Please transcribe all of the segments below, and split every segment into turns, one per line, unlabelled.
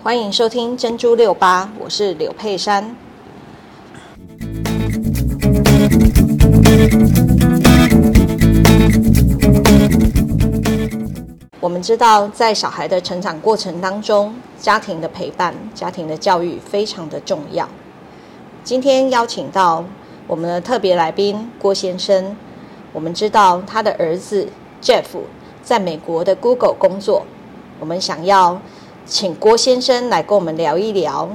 欢迎收听珍珠六八，我是柳佩珊。我们知道，在小孩的成长过程当中，家庭的陪伴、家庭的教育非常的重要。今天邀请到我们的特别来宾郭先生，我们知道他的儿子 Jeff 在美国的 Google 工作，我们想要。请郭先生来跟我们聊一聊，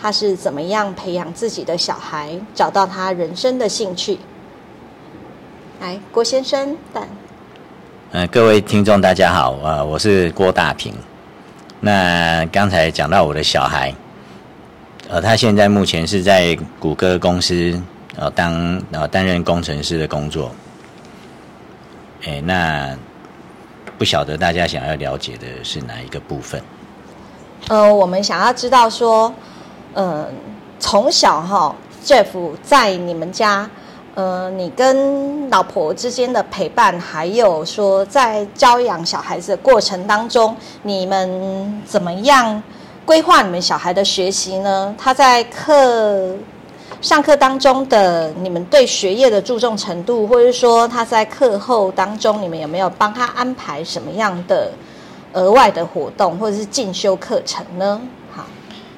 他是怎么样培养自己的小孩，找到他人生的兴趣。来，郭先生，但，
呃，各位听众大家好，呃，我是郭大平。那刚才讲到我的小孩，呃，他现在目前是在谷歌公司呃当呃担任工程师的工作。哎，那不晓得大家想要了解的是哪一个部分？
呃，我们想要知道说，嗯、呃，从小哈，Jeff 在你们家，呃，你跟老婆之间的陪伴，还有说在教养小孩子的过程当中，你们怎么样规划你们小孩的学习呢？他在课上课当中的，你们对学业的注重程度，或者说他在课后当中，你们有没有帮他安排什么样的？额外的活动或者是进修课程呢？好，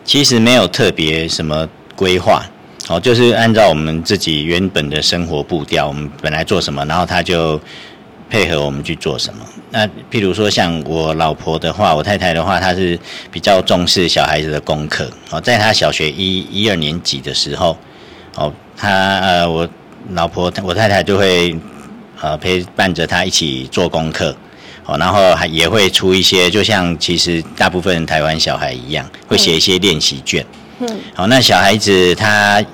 其实没有特别什么规划，哦，就是按照我们自己原本的生活步调，我们本来做什么，然后他就配合我们去做什么。那譬如说像我老婆的话，我太太的话，她是比较重视小孩子的功课。哦，在她小学一一二年级的时候，哦，她呃，我老婆我太太就会呃陪伴着她一起做功课。然后还也会出一些，就像其实大部分台湾小孩一样，会写一些练习卷。嗯，好，那小孩子他，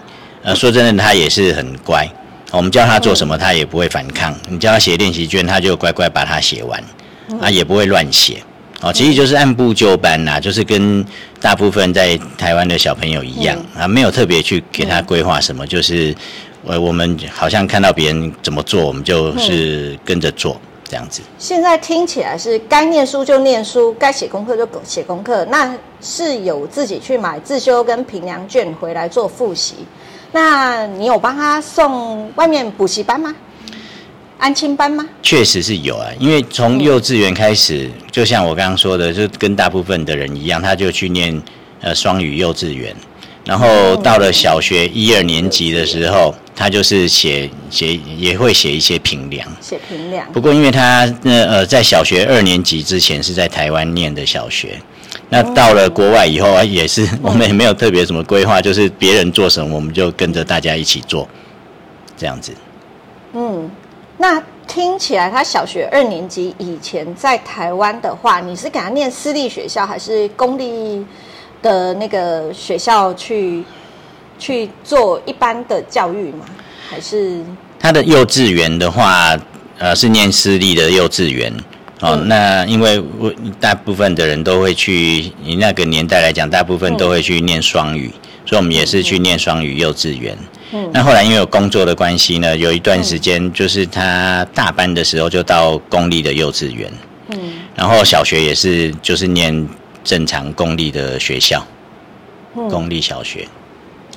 呃，说真的，他也是很乖。我们教他做什么，他也不会反抗。你叫他写练习卷，他就乖乖把它写完，啊，也不会乱写。哦，其实就是按部就班呐，就是跟大部分在台湾的小朋友一样啊，没有特别去给他规划什么，就是呃，我们好像看到别人怎么做，我们就是跟着做。这样子，
现在听起来是该念书就念书，该写功课就写功课。那是有自己去买自修跟平量卷回来做复习。那你有帮他送外面补习班吗？安亲班吗？
确实是有啊，因为从幼稚园开始，就像我刚刚说的，就跟大部分的人一样，他就去念呃双语幼稚园。然后到了小学一二年级的时候，他就是写写也会写一些评量，
写评量。
不过因为他那呃在小学二年级之前是在台湾念的小学，那到了国外以后也是我们也没有特别什么规划，就是别人做什么我们就跟着大家一起做，这样子。
嗯，那听起来他小学二年级以前在台湾的话，你是给他念私立学校还是公立？的那个学校去去做一般的教育吗？还是
他的幼稚园的话，呃，是念私立的幼稚园哦。嗯、那因为我大部分的人都会去，以那个年代来讲，大部分都会去念双语，嗯、所以我们也是去念双语幼稚园。嗯，那后来因为有工作的关系呢，有一段时间就是他大班的时候就到公立的幼稚园。嗯，然后小学也是就是念。正常公立的学校，嗯、公立小学。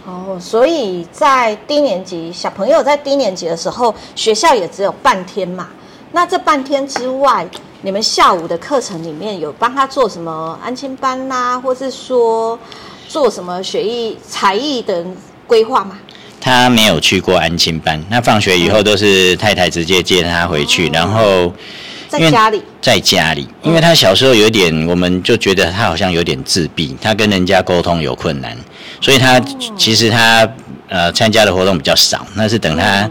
哦，所以在低年级小朋友在低年级的时候，学校也只有半天嘛。那这半天之外，你们下午的课程里面有帮他做什么安亲班呐、啊，或是说做什么学艺才艺的规划吗？
他没有去过安亲班，那放学以后都是太太直接接他回去，嗯、然后。
在家里，
在家里，因为他小时候有点，我们就觉得他好像有点自闭，他跟人家沟通有困难，所以他其实他呃参加的活动比较少。那是等他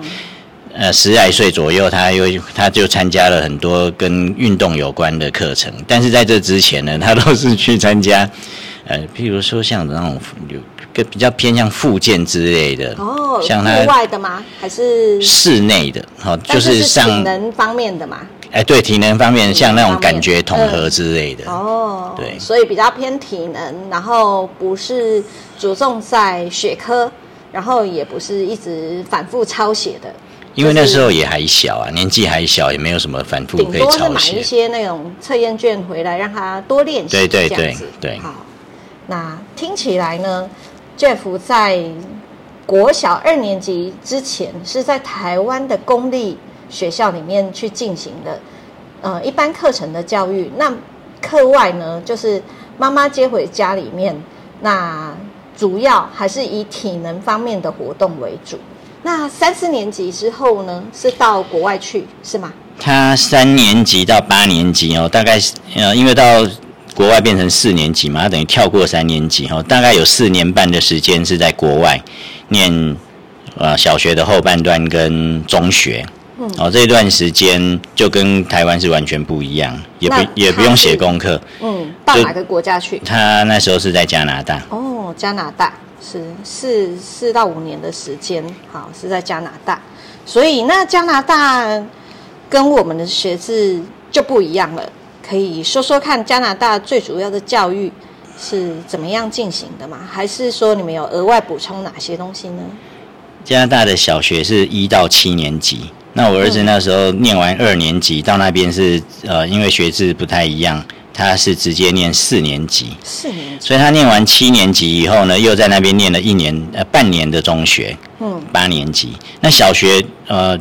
呃十来岁左右，他又他就参加了很多跟运动有关的课程。但是在这之前呢，他都是去参加呃，譬如说像那种有个比较偏向复健之类的
哦，像他户外的吗？还是
室内的？好，就是上
体能方面的嘛。
哎，对，体能方面像那种感觉统合之类的、嗯、
哦，
对，
所以比较偏体能，然后不是着重在学科，然后也不是一直反复抄写的。
因为那时候也还小啊，年纪还小，也没有什么反复可以抄写。
顶多买一些那种测验卷回来，让他多练习。
对对对对。
好，那听起来呢，Jeff 在国小二年级之前是在台湾的公立学校里面去进行的，呃，一般课程的教育。那课外呢，就是妈妈接回家里面，那主要还是以体能方面的活动为主。那三四年级之后呢，是到国外去是吗？
他三年级到八年级哦，大概呃，因为到国外变成四年级嘛，他等于跳过三年级哦，大概有四年半的时间是在国外念呃小学的后半段跟中学。嗯，哦，这段时间就跟台湾是完全不一样，也不也不用写功课。
嗯，到哪个国家去？
他那时候是在加拿大。
哦，加拿大。是四四到五年的时间，好，是在加拿大，所以那加拿大跟我们的学制就不一样了。可以说说看，加拿大最主要的教育是怎么样进行的吗？还是说你们有额外补充哪些东西呢？
加拿大的小学是一到七年级，那我儿子那时候念完二年级，到那边是呃，因为学制不太一样。他是直接念四年级，
四年级，
所以他念完七年级以后呢，又在那边念了一年呃半年的中学，嗯，八年级。那小学呃，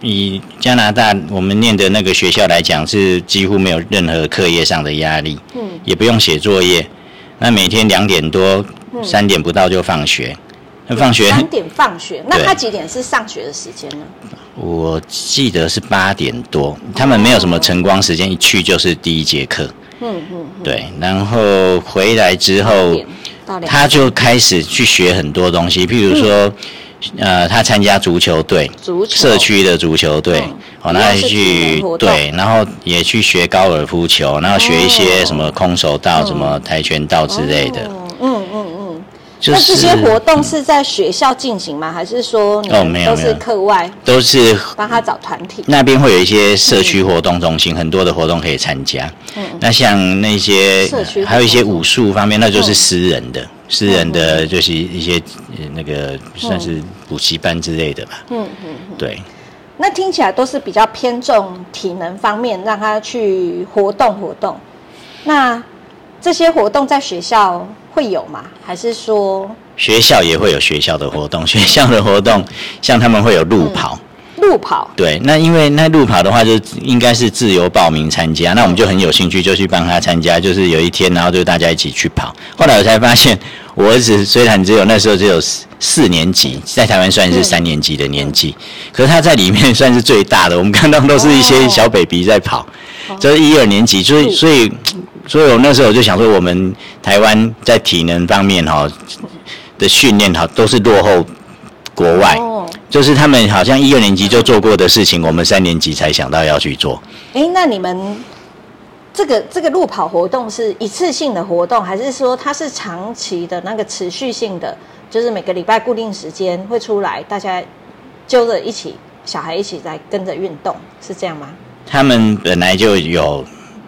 以加拿大我们念的那个学校来讲，是几乎没有任何课业上的压力，嗯，也不用写作业。那每天两点多，三点不到就放学。那放学。
三点放学，那他几点是上学的时间呢？
我记得是八点多，他们没有什么晨光时间，一去就是第一节课。嗯嗯，对，然后回来之后，他就开始去学很多东西，譬如说，呃，他参加足球队，足球。社区的足球队，哦，那去对，然后也去学高尔夫球，然后学一些什么空手道、什么跆拳道之类的。
那这些活动是在学校进行吗？还是说哦，没有，都是课外，
都是
帮他找团体。
那边会有一些社区活动中心，很多的活动可以参加。嗯，那像那些社区，还有一些武术方面，那就是私人的，私人的就是一些那个算是补习班之类的吧。嗯嗯，对。
那听起来都是比较偏重体能方面，让他去活动活动。那这些活动在学校会有吗？还是说
学校也会有学校的活动？学校的活动像他们会有路跑，
嗯、路跑
对。那因为那路跑的话，就应该是自由报名参加。那我们就很有兴趣，就去帮他参加。就是有一天，然后就大家一起去跑。后来我才发现，我儿子虽然只有那时候只有四年级，在台湾算是三年级的年纪，可是他在里面算是最大的。我们看到都是一些小 baby 在跑，这是一二年级，所以所以。所以，我那时候我就想说，我们台湾在体能方面哈的训练哈，都是落后国外。就是他们好像一二年级就做过的事情，我们三年级才想到要去做。
哎，那你们这个这个路跑活动是一次性的活动，还是说它是长期的那个持续性的？就是每个礼拜固定时间会出来，大家揪着一起，小孩一起在跟着运动，是这样吗？
他们本来就有。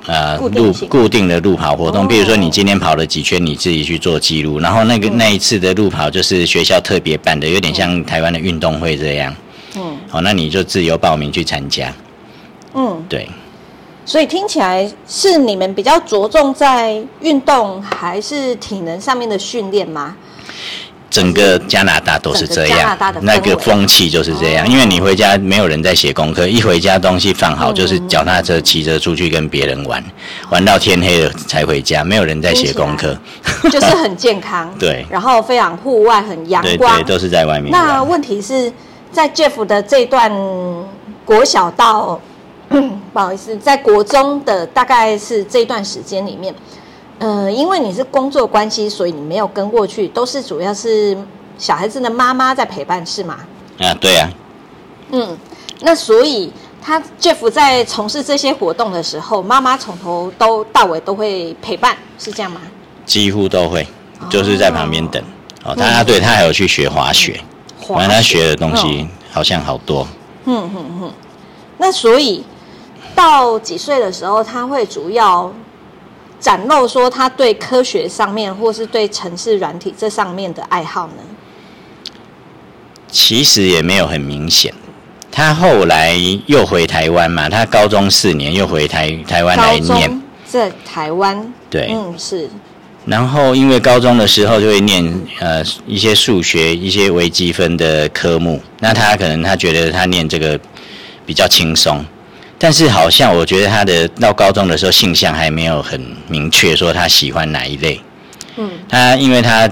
呃，路固定的路跑活动，比如说你今天跑了几圈，你自己去做记录，然后那个那一次的路跑就是学校特别办的，有点像台湾的运动会这样。嗯，好，那你就自由报名去参加。嗯，对。
所以听起来是你们比较着重在运动还是体能上面的训练吗？
整个加拿大都是这样，那个风气就是这样。因为你回家没有人在写功课，一回家东西放好就是脚踏车骑着出去跟别人玩，玩到天黑了才回家，没有人在写功课，
就是很健康。
对，
然后非常户外，很阳光，
对，都是在外面。
那问题是在 Jeff 的这段国小到，不好意思，在国中的大概是这段时间里面。嗯、呃，因为你是工作关系，所以你没有跟过去，都是主要是小孩子的妈妈在陪伴，是吗？
啊，对啊。
嗯，那所以他 Jeff 在从事这些活动的时候，妈妈从头都到尾都会陪伴，是这样吗？
几乎都会，就是在旁边等。哦，哦他对他还有去学滑雪，反正他学的东西好像好多。
嗯嗯嗯。那所以到几岁的时候，他会主要？展露说他对科学上面，或是对城市软体这上面的爱好呢？
其实也没有很明显。他后来又回台湾嘛，他高中四年又回台台湾来念，
在台湾。
对，
嗯，是。
然后因为高中的时候就会念呃一些数学、一些微积分的科目，那他可能他觉得他念这个比较轻松，但是好像我觉得他的到高中的时候性向还没有很明确，说他喜欢哪一类。嗯，他因为他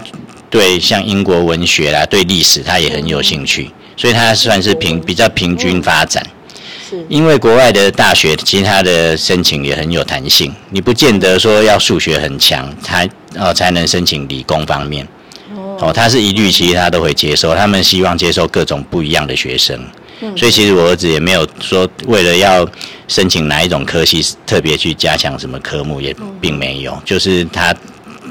对像英国文学啦、对历史他也很有兴趣，所以他算是平比较平均发展。因为国外的大学，其实他的申请也很有弹性，你不见得说要数学很强，才哦才能申请理工方面。哦，他是一律其实他都会接受，他们希望接受各种不一样的学生。所以其实我儿子也没有说为了要申请哪一种科系特别去加强什么科目，也并没有，就是他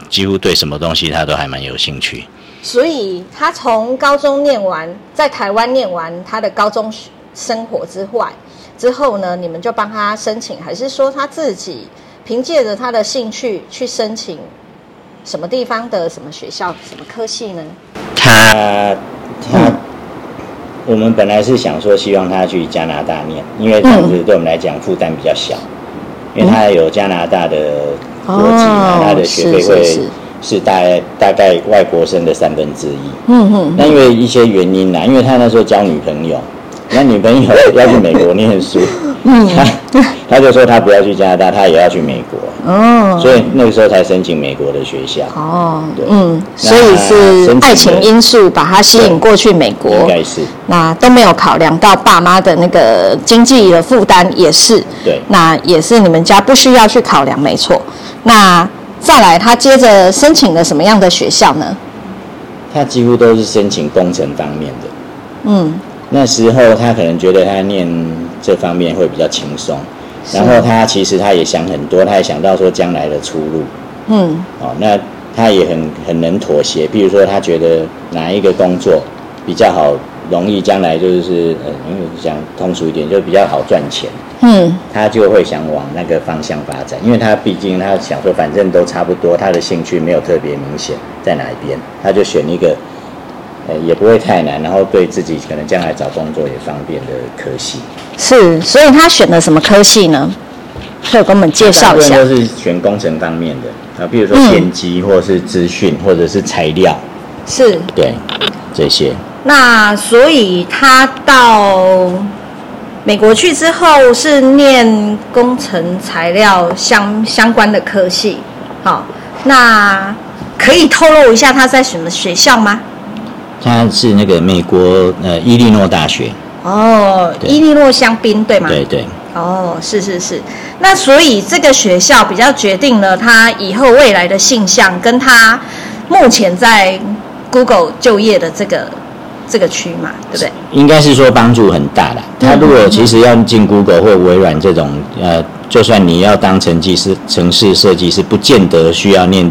几乎对什么东西他都还蛮有兴趣。
所以他从高中念完，在台湾念完他的高中生活之外。之后呢，你们就帮他申请，还是说他自己凭借着他的兴趣去申请什么地方的什么学校、什么科系呢？
他我们本来是想说希望他去加拿大念，因为这样子对我们来讲负担比较小，嗯、因为他有加拿大的国籍，哦、他的学费会是大概大概外国生的三分之一。嗯嗯。那因为一些原因呢，因为他那时候交女朋友。那女朋友要去美国念书，嗯，他他就说他不要去加拿大，他也要去美国，哦，所以那个时候才申请美国的学校，哦，对，嗯，
所以是爱情因素把他吸引过去美国，
应该是，
那都没有考量到爸妈的那个经济的负担，也是，
对，
那也是你们家不需要去考量，没错。那再来，他接着申请了什么样的学校呢？
他几乎都是申请工程方面的，嗯。那时候他可能觉得他念这方面会比较轻松，然后他其实他也想很多，他也想到说将来的出路，嗯，哦，那他也很很能妥协，比如说他觉得哪一个工作比较好，容易将来就是呃，因为讲通俗一点，就比较好赚钱，嗯，他就会想往那个方向发展，因为他毕竟他想说反正都差不多，他的兴趣没有特别明显在哪一边，他就选一个。也不会太难，然后对自己可能将来找工作也方便的科系。
是，所以他选了什么科系呢？可以给我们介绍一下。
都是选工程方面的啊，比如说电机，或者是资讯，或者是材料。
是。
对，这些。
那所以他到美国去之后，是念工程材料相相关的科系。好，那可以透露一下他在什么学校吗？
他是那个美国呃伊利诺大学
哦，伊利诺香槟对吗？
对对。
哦，是是是。那所以这个学校比较决定了他以后未来的性向，跟他目前在 Google 就业的这个这个区嘛，对不对？
应该是说帮助很大的。他如果其实要进 Google 或微软这种呃，就算你要当成绩是城市设计师，不见得需要念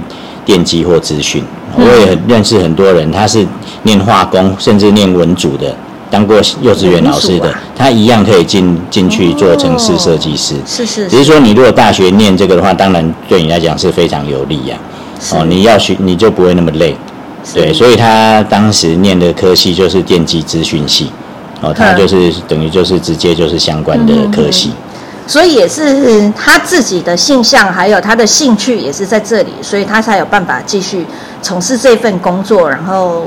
电机或资讯。我也很认识很多人，他是念化工，甚至念文组的，当过幼稚园老师的，啊、他一样可以进进去做城市设计师。
是是。
只是说，你如果大学念这个的话，当然对你来讲是非常有利呀、啊。哦，你要学，你就不会那么累。对，所以他当时念的科系就是电机资讯系。哦，他就是等于就是直接就是相关的科系。嗯
所以也是他自己的性向，还有他的兴趣也是在这里，所以他才有办法继续从事这份工作，然后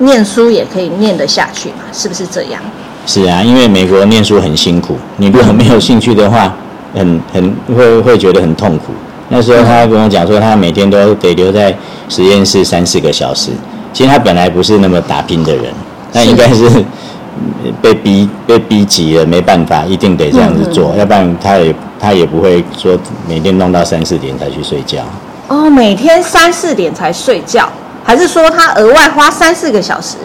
念书也可以念得下去嘛，是不是这样？
是啊，因为美国念书很辛苦，你如果没有兴趣的话，很很会会觉得很痛苦。那时候他跟我讲说，他每天都得留在实验室三四个小时。其实他本来不是那么打拼的人，那应该是。被逼被逼急了，没办法，一定得这样子做，嗯嗯，要不然他也他也不会说每天弄到三四点才去睡觉。
哦，每天三四点才睡觉，还是说他额外花三四个小时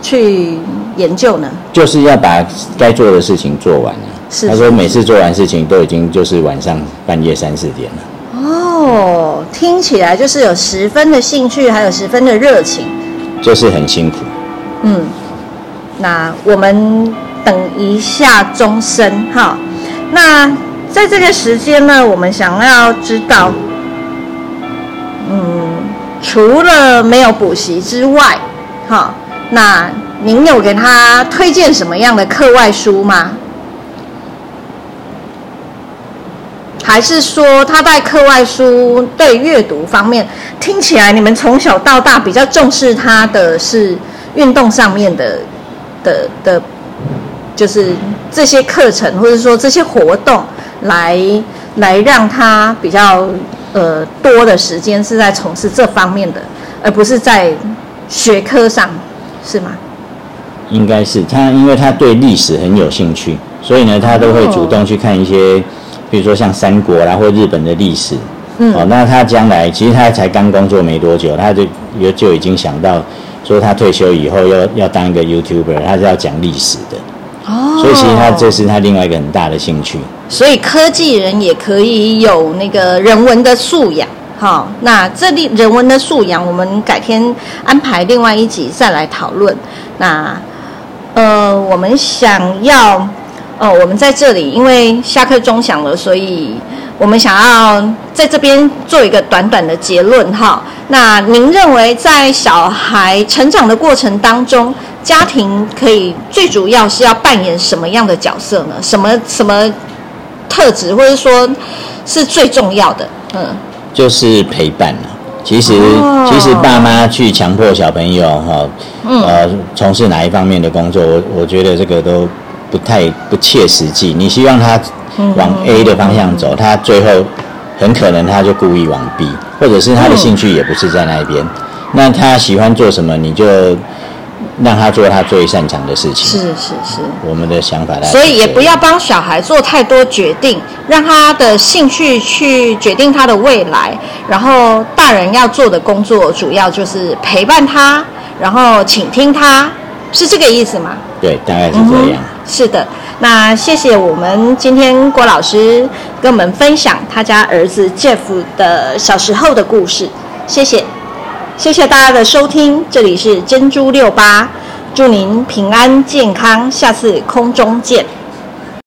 去研究呢？
就是要把该做的事情做完了。是，他说每次做完事情都已经就是晚上半夜三四点了。
哦，听起来就是有十分的兴趣，还有十分的热情。
就是很辛苦。嗯。
那我们等一下钟声哈。那在这个时间呢，我们想要知道，嗯，除了没有补习之外，哈，那您有给他推荐什么样的课外书吗？还是说他在课外书对阅读方面，听起来你们从小到大比较重视他的是运动上面的的的，就是这些课程或者说这些活动来来让他比较呃多的时间是在从事这方面的，而不是在学科上，是吗？
应该是他，因为他对历史很有兴趣，所以呢，他都会主动去看一些。比如说像三国啦，或日本的历史，嗯，哦，那他将来其实他才刚工作没多久，他就就就已经想到说他退休以后要要当一个 YouTuber，他是要讲历史的，哦，所以其实他这是他另外一个很大的兴趣。
所以科技人也可以有那个人文的素养，好，那这里人文的素养，我们改天安排另外一集再来讨论。那呃，我们想要。哦，我们在这里，因为下课钟响了，所以我们想要在这边做一个短短的结论哈。那您认为在小孩成长的过程当中，家庭可以最主要是要扮演什么样的角色呢？什么什么特质，或者说是最重要的？嗯，
就是陪伴。其实，哦、其实爸妈去强迫小朋友哈，呃，从事哪一方面的工作，我我觉得这个都。不太不切实际。你希望他往 A 的方向走，他最后很可能他就故意往 B，或者是他的兴趣也不是在那边。那他喜欢做什么，你就让他做他最擅长的事情。
是是是，
我们的想法来。
所以也不要帮小孩做太多决定，让他的兴趣去决定他的未来。然后大人要做的工作，主要就是陪伴他，然后倾听他，是这个意思吗？
对，大概是这样。嗯
是的，那谢谢我们今天郭老师跟我们分享他家儿子 Jeff 的小时候的故事，谢谢，谢谢大家的收听，这里是珍珠六八，祝您平安健康，下次空中见。